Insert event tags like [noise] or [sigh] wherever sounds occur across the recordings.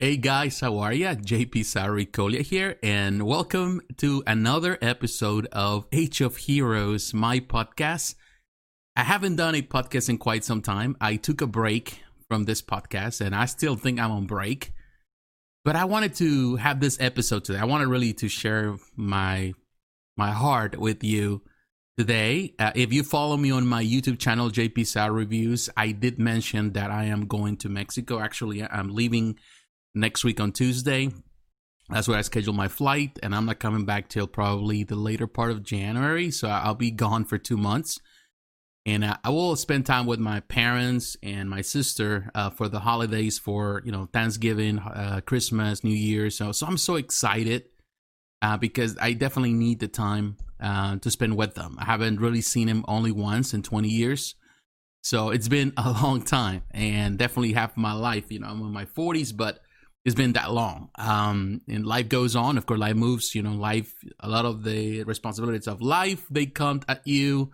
Hey guys, how are ya? JP Saricolia here, and welcome to another episode of Age of Heroes, my podcast. I haven't done a podcast in quite some time. I took a break from this podcast, and I still think I'm on break. But I wanted to have this episode today. I wanted really to share my my heart with you today. Uh, if you follow me on my YouTube channel, JP Sar Reviews, I did mention that I am going to Mexico. Actually, I'm leaving next week on Tuesday. That's where I scheduled my flight, and I'm not coming back till probably the later part of January. So I'll be gone for two months. And I will spend time with my parents and my sister uh, for the holidays, for you know Thanksgiving, uh, Christmas, New Year. So, so I'm so excited uh, because I definitely need the time uh, to spend with them. I haven't really seen him only once in 20 years. So it's been [laughs] a long time and definitely half my life. You know, I'm in my 40s, but it's been that long. Um, and life goes on. Of course, life moves. You know, life, a lot of the responsibilities of life, they come at you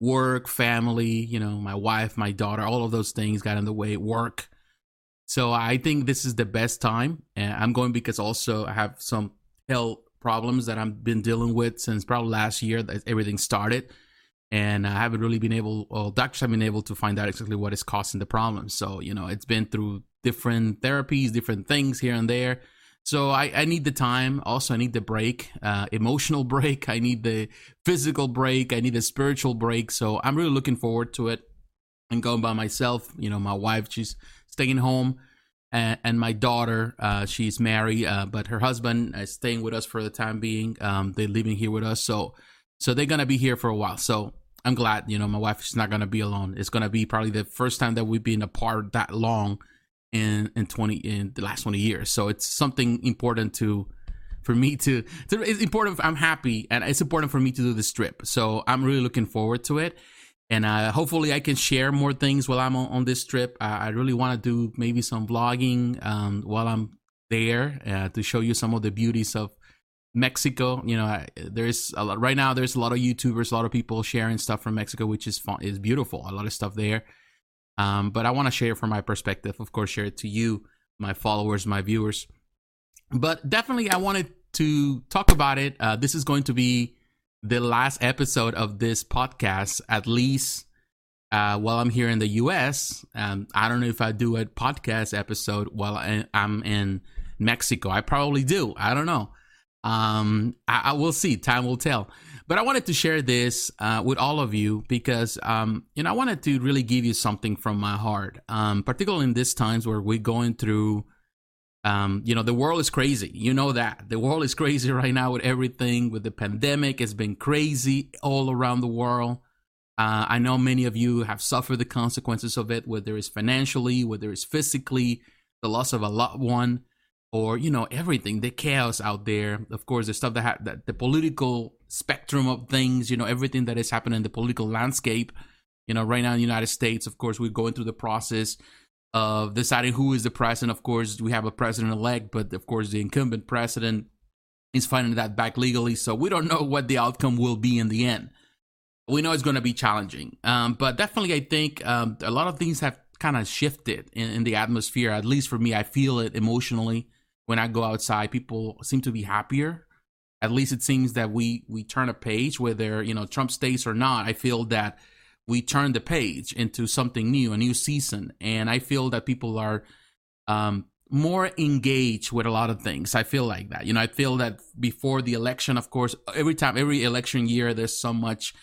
work, family, you know, my wife, my daughter, all of those things got in the way, work. So I think this is the best time. And I'm going because also I have some health problems that I've been dealing with since probably last year that everything started. And I haven't really been able, well, doctors have been able to find out exactly what is causing the problem. So, you know, it's been through different therapies, different things here and there. So I, I need the time. Also, I need the break, uh, emotional [laughs] break. I need the physical break. I need a spiritual break. So I'm really looking forward to it. And going by myself, you know, my wife, she's staying home and, and my daughter, uh, she's married, uh, but her husband is staying with us for the time being. Um, they're living here with us, so so they're gonna be here for a while. So I'm glad, you know, my wife is not gonna be alone. It's gonna be probably the first time that we've been apart that long in in 20 in the last 20 years. So it's something important to for me to, to it's important. I'm happy, and it's important for me to do this trip. So I'm really looking forward to it and uh, hopefully I can share more things while I'm on, on this trip. I, really want to do maybe some vlogging um, while I'm there uh, to show you some of the beauties of Mexico. You know, there's a lot right now. There's a lot of YouTubers, a lot of people sharing stuff from Mexico, which is fun, is beautiful. A lot of stuff there. Um, but I want to share it from my perspective. Of course, share it to you, my followers, my viewers. But definitely, I wanted to talk about it. Uh, this is going to be the last episode of this podcast, at least uh, while I'm here in the US. Um, I don't know if I do a podcast episode while I'm in Mexico. I probably do. I don't know. Um, I, I will see. Time will tell. But I wanted to share this uh, with all of you because, um, you know, I wanted to really give you something from my heart, um, particularly in these times where we're going through um, you know, the world is crazy. You know that. The world is [laughs] crazy right now with everything, with the pandemic. It's been crazy all around the world. Uh, I know many of you have suffered the consequences of it, whether it's financially, whether it's physically, the loss of a loved one, or, you know, everything, the chaos out there. Of course, the stuff that, ha- that the political spectrum of things, you know, everything that is happening in the political landscape. You know, right now in the United States, of course, we're going through the process of deciding who is the president. Of course, we have a president elect, but of course, the incumbent president is fighting that back legally. So we don't [laughs] know what the outcome will be in the end. We know it's going to be challenging, um, but definitely, I think um, a lot of things have kind of shifted in, in the atmosphere. At least for me, I feel it emotionally when I go outside. People seem to be happier. At least it seems that we we turn a page, whether you know Trump stays or not. I feel that we turn the page into something new, a new season. And I feel that people are um, more engaged with a lot of things. I feel like that. You know, I feel that before the election, of course, every time, every election year, there's so much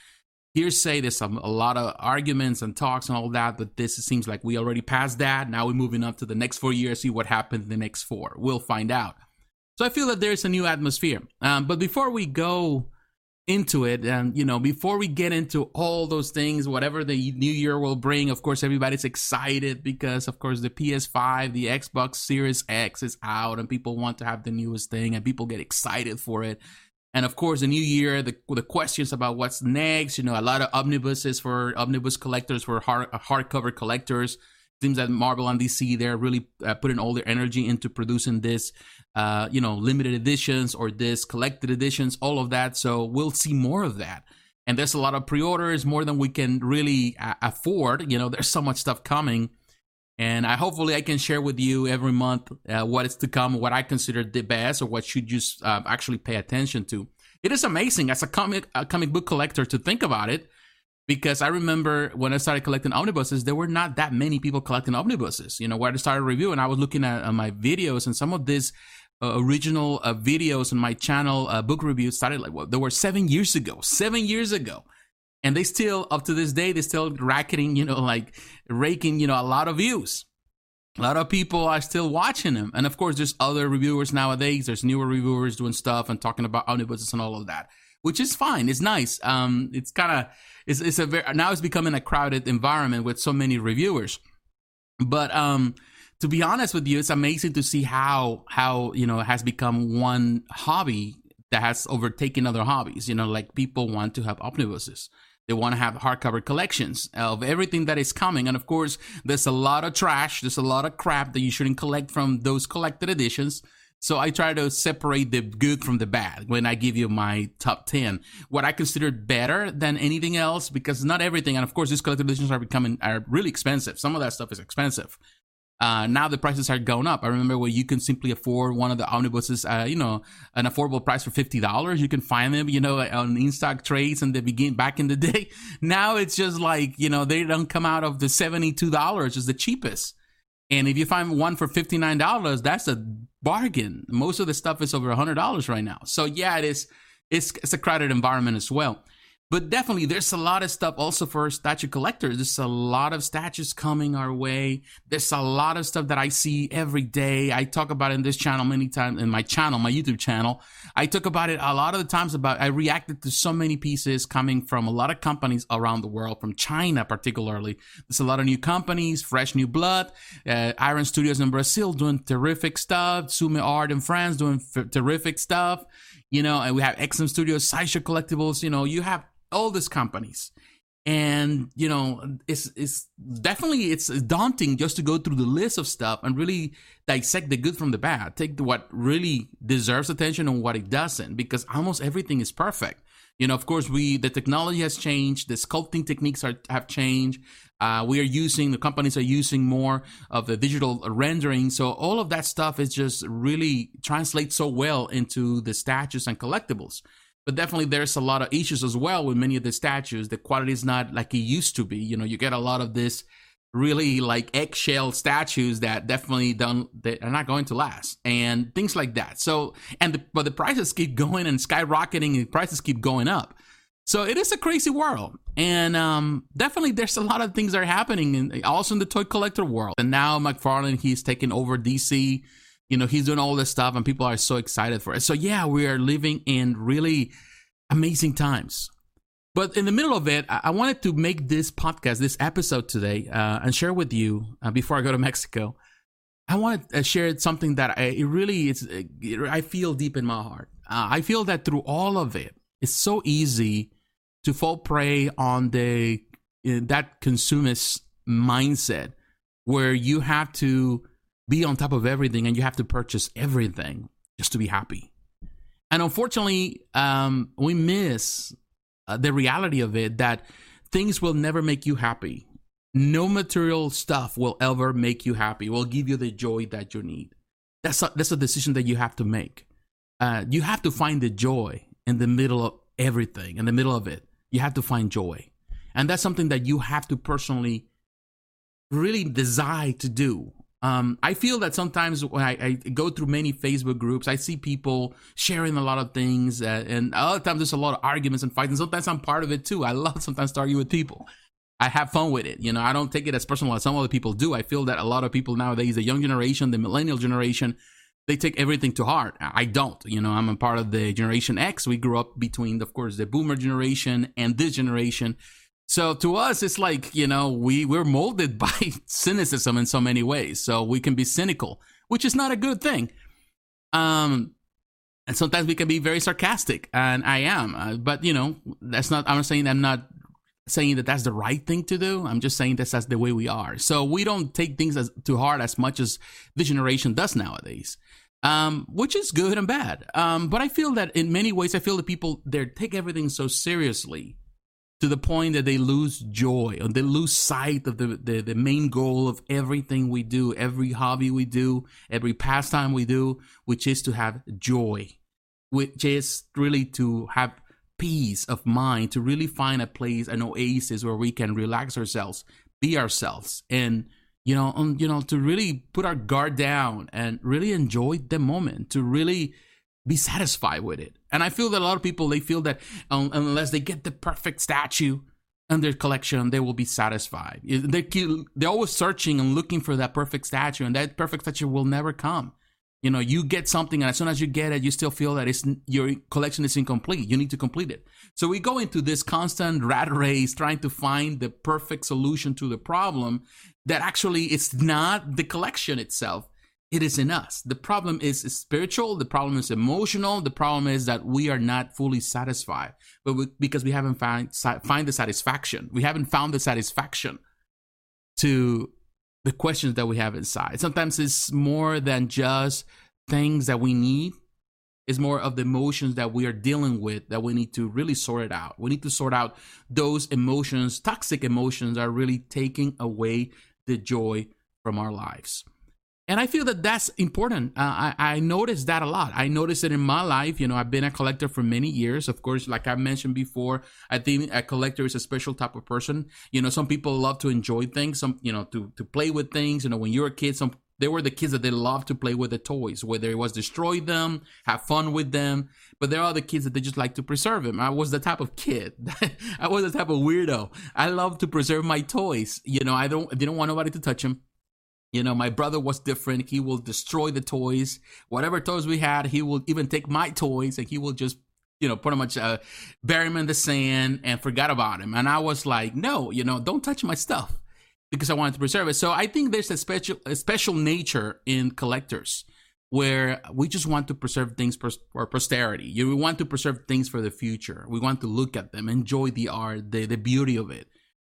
hearsay. There's some, a lot of arguments and talks and all that. But this seems like we already passed that. Now we're moving up to the next four years, see what happens in the next four. We'll find out. So I feel that there's a new atmosphere. Um, but before we go into it and you know before we get into all those things whatever the new year will bring of course everybody's excited because of course the ps5 the xbox series x is out and people want to have the newest thing and people get excited for it and of course the new year the, the questions about what's next you know a lot of omnibuses for omnibus collectors for hard hardcover collectors seems that Marvel and DC they're really uh, putting all their energy into producing this, uh, you know, limited editions or this collected editions, all of that. So we'll see more of that. And there's a lot of pre-orders, more than we can really uh, afford. You know, there's so much stuff coming. And I hopefully I can share with you every month uh, what is to come, what I consider the best, or what should you uh, actually pay attention to. It is amazing as a comic a comic book collector to think about it, because I remember when I started collecting omnibuses, there were not that many people collecting omnibuses. You know, where I started reviewing, I was looking at uh, my videos, and some of these uh, original uh, videos on my channel, uh, book reviews, started like well, they were seven years ago, seven years ago and they still up to this day they still racketing you know like raking you know a lot of views. A lot of people are still watching them. And of course there's other reviewers nowadays. There's newer reviewers doing stuff and talking about omnibuses and all of that which is fine. It's nice. Um it's kind of it's, it's a very now it's becoming a crowded environment with so many reviewers. But um to be honest with you it's amazing to see how how you know it has become one hobby that has overtaken other hobbies. You know like people want to have omnibuses they want to have hardcover collections of everything that is coming. And of course, there's a lot of trash. There's a lot of crap that you shouldn't collect from those collected editions. So I try to separate the good from the bad when I give you my top 10. What I consider better than anything else, because not everything, and of course, these collected editions are becoming, are really expensive. Some of that stuff is expensive. Uh, now the prices are going up. I remember where you can simply afford one of the omnibuses, uh, you know, an affordable price for fifty dollars. You can find them, you know, on in stock trades and they begin back in the [laughs] day. Now it's just like you know they don't come out of the seventy two dollars is the cheapest. And if you find one for fifty nine dollars, that's a bargain. Most of the stuff is over hundred dollars right now. So yeah, it is. It's it's a crowded environment as well. But definitely, there's a lot of stuff also for statue collectors. There's a lot of statues coming our way. There's a lot of stuff that I see every day. I talk about in this channel many times, in my channel, my YouTube channel. I talk about it a lot of the times about, I reacted to so many pieces coming from a lot of companies around the world, from China particularly. There's a lot of new companies, fresh new blood. Uh, Iron Studios in Brazil doing terrific stuff. Sume Art in France doing f- terrific stuff. You know, and we have XM Studios, Sideshow Collectibles. You know, you have all these companies. And you know it's it's definitely it's daunting just to go through the list of stuff and really dissect the good from the bad take what really deserves attention and what it doesn't because almost everything is perfect. You know of course we the technology has changed the sculpting techniques are have changed uh, we are using the companies are using more of the digital rendering. So all of that stuff is just really translates so well into the statues and collectibles but definitely there's a lot of issues as well with many of the statues. The quality is not like it used to be. You know, you get a lot of this really like eggshell statues that definitely don't they are not going to last and things like that. So and the, but the prices keep going and skyrocketing and prices keep going up. So it is a crazy world. And um, definitely there's a lot of things that are happening in, also in the toy collector world. And now McFarlane, he's taking over DC you know, he's doing all this stuff and people are so excited for it. So yeah, we are living in really amazing times. But in the middle of it, I wanted to make this podcast, this episode today, uh, and share with you uh, before I go to Mexico. I want to uh, share something that I it really it's I feel deep in my heart. Uh, I feel that through all of it, it's so easy to fall prey on the that consumist mindset where you have to be on top of everything and you have to purchase everything just to be happy. And unfortunately, um, we miss uh, the reality of it that things will never make you happy. No material stuff will ever make you happy, will give you the joy that you need. That's a, that's a decision that you have to make. Uh, you have to find the joy in the middle of everything, in the middle of it. You have to find joy. And that's something that you have to personally really desire to do um, I feel that sometimes when I, I, go through many Facebook groups, I see people sharing a lot of things, uh, and a lot of times there's a lot of arguments and fights. And sometimes I'm part of it too. I [laughs] love sometimes to argue with people. I have fun with it. You know, I don't take it as personal as some other people do. I feel that a lot of people nowadays, the young generation, the millennial generation, they take everything to heart. I don't. You know, I'm a part of the Generation X. We grew up between, of course, the Boomer generation and this generation so to us, it's like, you know, we, we're molded [laughs] by cynicism in so many ways. So we can be cynical, which is not a good thing. Um, and sometimes we can be very sarcastic, and I am. Uh, but, you know, that's not, I'm saying I'm not saying that that's the right thing to do. I'm just saying that's, that's the way we are. So we don't take things as too hard as much as the generation does nowadays. Um, which is good and bad. Um, but I feel that in many ways, I feel that people they take everything so seriously to the point that they lose joy and they lose sight of the, the, the main goal of everything we do, every hobby we do, every pastime we do, which is to have joy, which is really to have peace of mind, to really find a place, an oasis where we can relax ourselves, be ourselves, and you know, um, you know, to really put our guard down and really enjoy the moment, to really be satisfied with it. And I feel that a lot of people they feel that um, unless they get the perfect statue in their collection, they will be satisfied. They keep, they're always searching and looking for that perfect statue, and that perfect statue will never come. You know, you get something, and as soon as you get it, you still feel that it's your collection is incomplete. You need to complete it. So we go into this constant rat race, trying to find the perfect solution to the problem. That actually it's not the collection itself it is in us. The problem is spiritual. The problem is emotional. The problem is that we are not fully satisfied, but we, because we haven't found find the satisfaction. We haven't found the satisfaction to the questions that we have inside. Sometimes it's more than just things that we need. It's more of the emotions that we are dealing with that we need to really sort it out. We need to sort out those emotions. Toxic emotions are really taking away the joy from our lives and I feel that that's important. Uh, I, I noticed that a lot. I noticed it in my life. You know, I've been a collector for many years. Of course, like I mentioned before, I think a collector is a special type of person. You know, some people love to enjoy things, some, you know, to, to play with things. You know, when you're a kid, some, they were the kids that they love to play with the toys, whether it was destroy them, have fun with them. But there are the kids that they just like to preserve them. I was the type of kid. [laughs] I was the type of weirdo. I love to preserve my toys. You know, I don't, didn't want nobody to touch them. You know, my brother was different. He will destroy the toys. Whatever toys we had, he will even take my toys and he will just, you know, pretty much uh, bury them in the sand and forgot about him. And I was like, no, you know, don't touch my stuff because I wanted to preserve it. So I think there's a special, a special nature in collectors where we just want to preserve things for posterity. You we want to preserve things for the future. We want to look at them, enjoy the art, the, the beauty of it.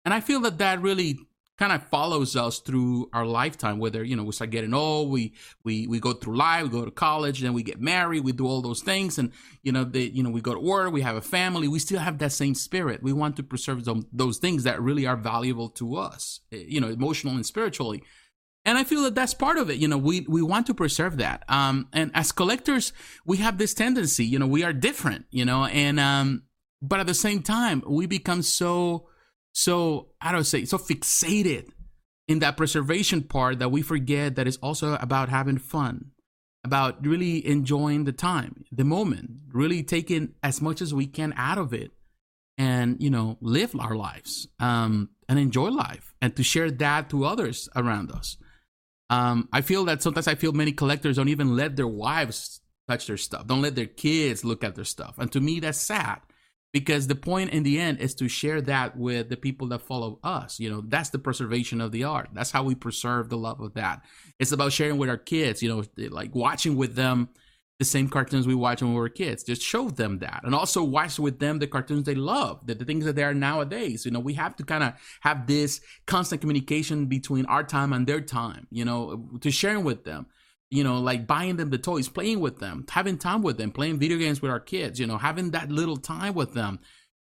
And I feel that that really kind of follows us through our lifetime whether you know we start getting old we we we go through life we go to college then we get married we do all those things and you know they you know we go to work we have a family we still have that same spirit we want to preserve them, those things that really are valuable to us eh, you know emotionally and spiritually and I feel that that's part of it. You know, we, we want to preserve that. Um, and as collectors, we have this tendency, you know, we are different, you know, and, um, but at the same time, we become so, so I don't say so fixated in that preservation part that we forget that it's also about having fun, about really enjoying the time, the moment, really taking as much as we can out of it, and you know live our lives um, and enjoy life, and to share that to others around us. Um, I feel that sometimes I feel many collectors don't even let their wives touch their stuff, don't let their kids look at their stuff, and to me that's sad because the point in the end is to share that with the people that follow us you know that's the preservation of the art. That's how we preserve the love of that. It's about sharing with our kids you know like watching with them the same cartoons we watched when we were kids. Just show them that. And also watch with them the cartoons they love the, the things that they are nowadays. You know we have to kind of have this constant communication between our time and their time you know to sharing with them you know, like buying them the toys, playing with them, having time with them, playing video games with our kids, you know, having that little time with them.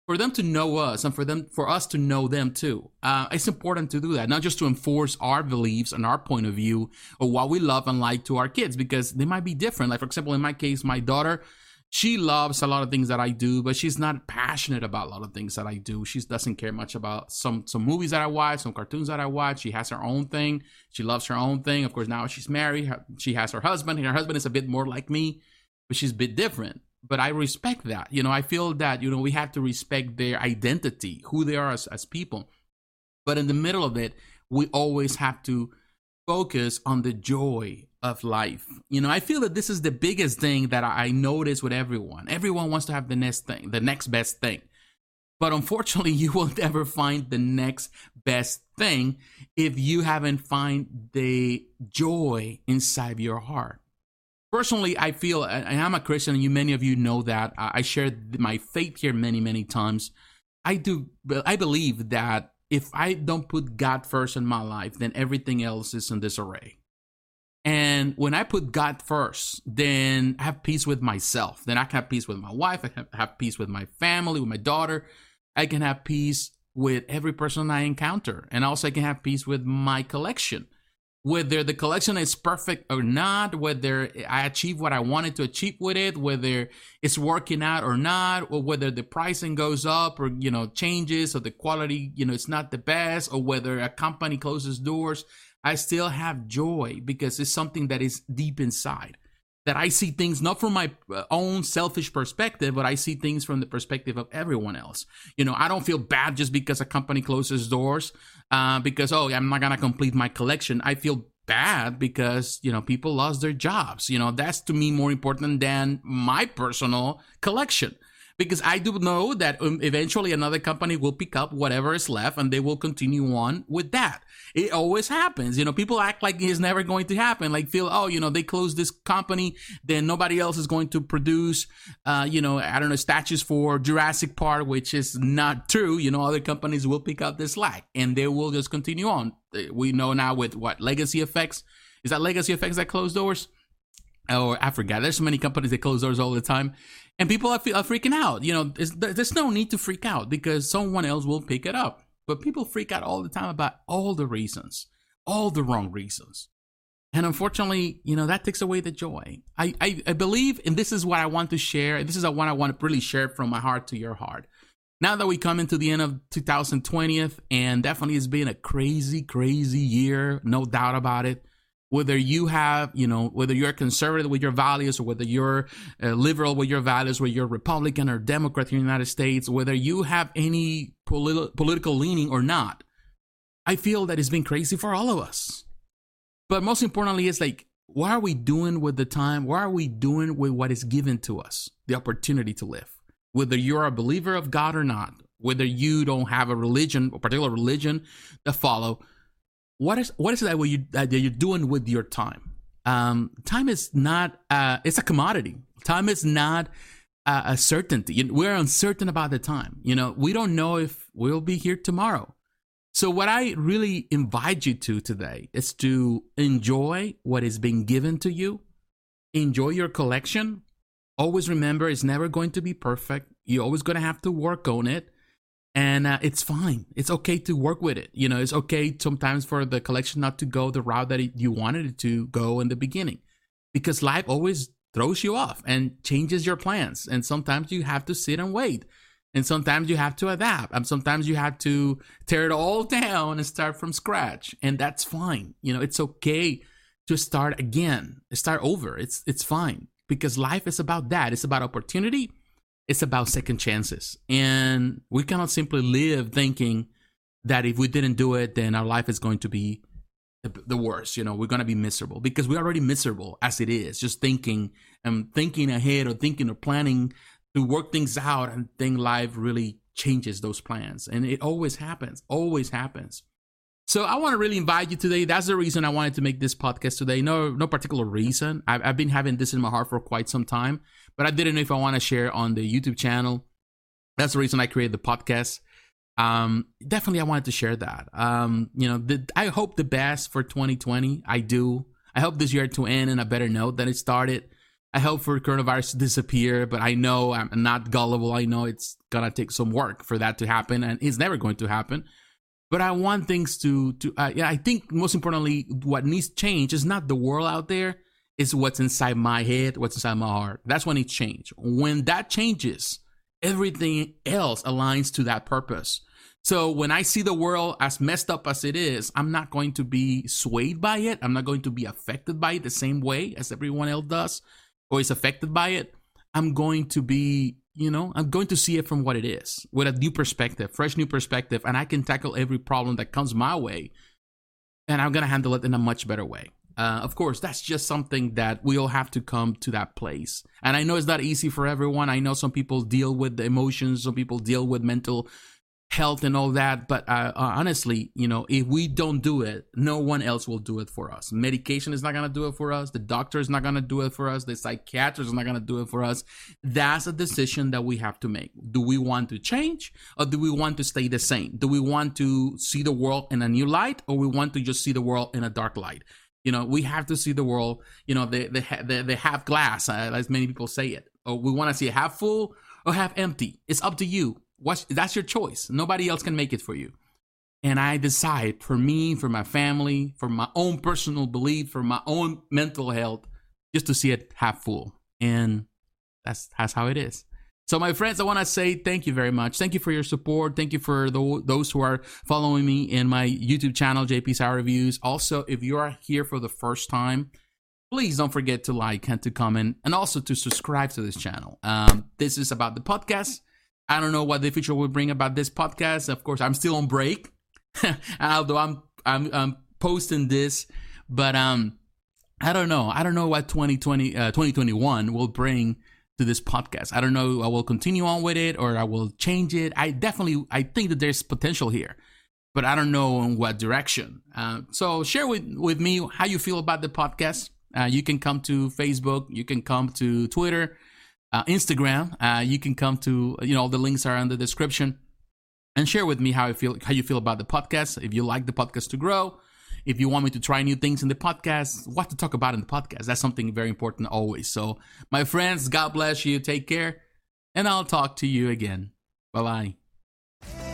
For them to know us and for them for us to know them too. Uh, it's important to do that not just to enforce our beliefs and our point of view or what we love and like to our kids because they might be different. Like for example in my case my daughter she loves a lot of things that I do, but she's not passionate about a lot of things that I do. She doesn't care much about some some movies that I watch, some cartoons that I watch. She has her own thing. She loves her own thing. Of course, now she's married. She has her husband, and her husband is a bit more like me, but she's a bit different. But I respect that. You know, I feel that you know we have to respect their identity, who they are as, as people. But in the middle of it, we always have to focus on the joy of life. You know, I feel that this is the biggest thing that I notice with everyone. Everyone wants to have the next thing, the next best thing. But unfortunately, [laughs] you will never find the next best thing if you haven't find the joy inside your heart. Personally, I feel, and I'm a Christian, and you, many of you know that. I share my faith here many, many times. I do, I believe that if I don't put God first in my life, then everything else is in disarray. And when I put God first, then I have peace with myself. Then I can have peace with my wife. I can have peace with my family, with my daughter. I can have peace with every person I encounter. And also, I can have peace with my collection. Whether the collection is perfect or not, whether I achieve what I wanted to achieve with it, whether it's working out or not, or whether the pricing goes up or, you know, changes or the quality, you know, it's not the best, or whether a company closes doors, I still have joy because it's something that is deep inside that I see things not from my uh, own selfish perspective, but I see things from the perspective of everyone else. You know, I don't feel bad just because a company closes doors, uh, because, oh, I'm not going to complete my collection. I feel bad because, you know, people lost their jobs. You know, that's to me more important than my personal collection because I do know that um, eventually another company will pick up whatever is left and they will continue on with that. It always happens. You know, people act like it's never going to happen. Like feel, oh, you know, they close this company, then nobody else is going to produce, uh, you know, I don't know, statues for Jurassic Park, which is not true. You know, other companies will pick up the slack and they will just continue on. We know now with what Legacy Effects. Is that Legacy Effects that close doors? Or I forget. There's so many companies that close doors all the time and people are, are freaking out. You know, there's no need to freak out because someone else will pick it up. But people freak out all the time about all the reasons, all the wrong reasons. And unfortunately, you know, that takes away the joy. I, I, I believe, and this is what I want to share, and this is what I want to really share from my heart to your heart. Now that we come into the end of 2020th, and definitely it's been a crazy, crazy year, no doubt about it whether you have, you know, whether you're conservative with your values or whether you're uh, liberal with your values, whether you're Republican or Democrat in the United States, whether you have any politi- political leaning or not, I feel that it's been crazy for all of us. But most importantly, it's like, what are we doing with the time? What are we doing with what is given to us? The opportunity to live. Whether you're a believer of God or not, whether you don't have a religion, a particular religion to follow, what is what is that what you that you're doing with your time? Um, time is not uh, it's a commodity. Time is not a certainty. We're uncertain about the time. You know, we don't know if we'll be here tomorrow. So what I really invite you to today is to enjoy what is being given to you. Enjoy your collection. Always remember it's never going to be perfect. You're always going to have to work on it and uh, it's fine. It's okay to work with it. You know, it's okay sometimes for the collection not to go the route that you wanted it to go in the beginning, because life always throws you off and changes your plans. And sometimes you have to sit and wait, and sometimes you have to adapt, and sometimes you have to tear it all [laughs] down and start from scratch, and that's fine. You know, it's okay to start again, start over. It's it's fine because life is about that. It's about opportunity it's about second chances. And we cannot simply live thinking that if we didn't do it, then our life is going to be the, worst. You know, we're going to be miserable because we're already miserable as it is, just thinking and thinking ahead or thinking or planning to work things out and think life really changes those plans. And it always happens, always happens. So I want to really invite you today. That's the reason I wanted to make this podcast today. No, no particular reason. I've, I've been having this in my heart for quite some time, but I didn't know if I want to share on the YouTube channel. That's the reason I created the podcast. Um, definitely, I wanted to share that. Um, you know, the, I hope the best for 2020. I do. I hope this year to end in a better note than it started. I hope for coronavirus to disappear, but I know I'm not gullible. I know it's gonna take some work for that to happen, and it's never going to happen but I want things to to uh. I think most importantly, what needs change is not the world out there; is what's inside my head, what's inside my heart. That's what needs change. When that changes, everything else aligns to that purpose. So when I see the world as messed up as it is, I'm not going to be swayed by it. I'm not going to be affected by it the same way as everyone else does, or is affected by it. I'm going to be you know i'm going to see it from what it is with a new perspective fresh new perspective and i can tackle every problem that comes my way and i'm going to handle it in a much better way. Uh, of course that's just something that we all have to come to that place. And i know it's not easy for everyone. I know some people deal with the emotions some people deal with mental health and all that. But uh, uh, honestly, you know, if we don't do it, no one else will do it for us. Medication is not going to do it for us. The doctor is not going to do it for us. The psychiatrist is not going to do it for us. That's a decision that we have to make. Do we want to change or do we want to stay the same? Do we want to see the world in a new light or we want to just see the world in a dark light? You know, we have to see the world, you know, the, the, the, the half glass, uh, as many people say it. Or we want to see it half full or half empty. It's up to you what that's your choice. Nobody else can make it for you. And I decide for me, for my family, for my own personal belief, for my own mental health, just to see it half full. And that's that's how it is. So, my friends, I want to say thank you very much. Thank you for your support. Thank you for the, those who are following me in my YouTube channel, JP Sauer Reviews. Also, if you are here for the first time, please don't forget to like and to comment and also to subscribe to this channel. Um, this is about the podcast. I don't know what the future will bring about this podcast. Of course, I'm still on break, [laughs] although I'm, I'm I'm posting this, but um, I don't know. I don't know what 2020 uh, 2021 will bring to this podcast. I don't know. I will continue on with it or I will change it. I definitely I think that there's potential here, but I don't know in what direction. Uh, so share with with me how you feel about the podcast. Uh, you can come to Facebook. You can come to Twitter, uh, Instagram. Uh, you can come to you know the links are in the description, and share with me how you feel how you feel about the podcast. If you like the podcast to grow if you want me to try new things in the podcast, what to talk about in the podcast. That's something very important always. So, my friends, God bless you. Take care. And I'll talk to you again. Bye bye.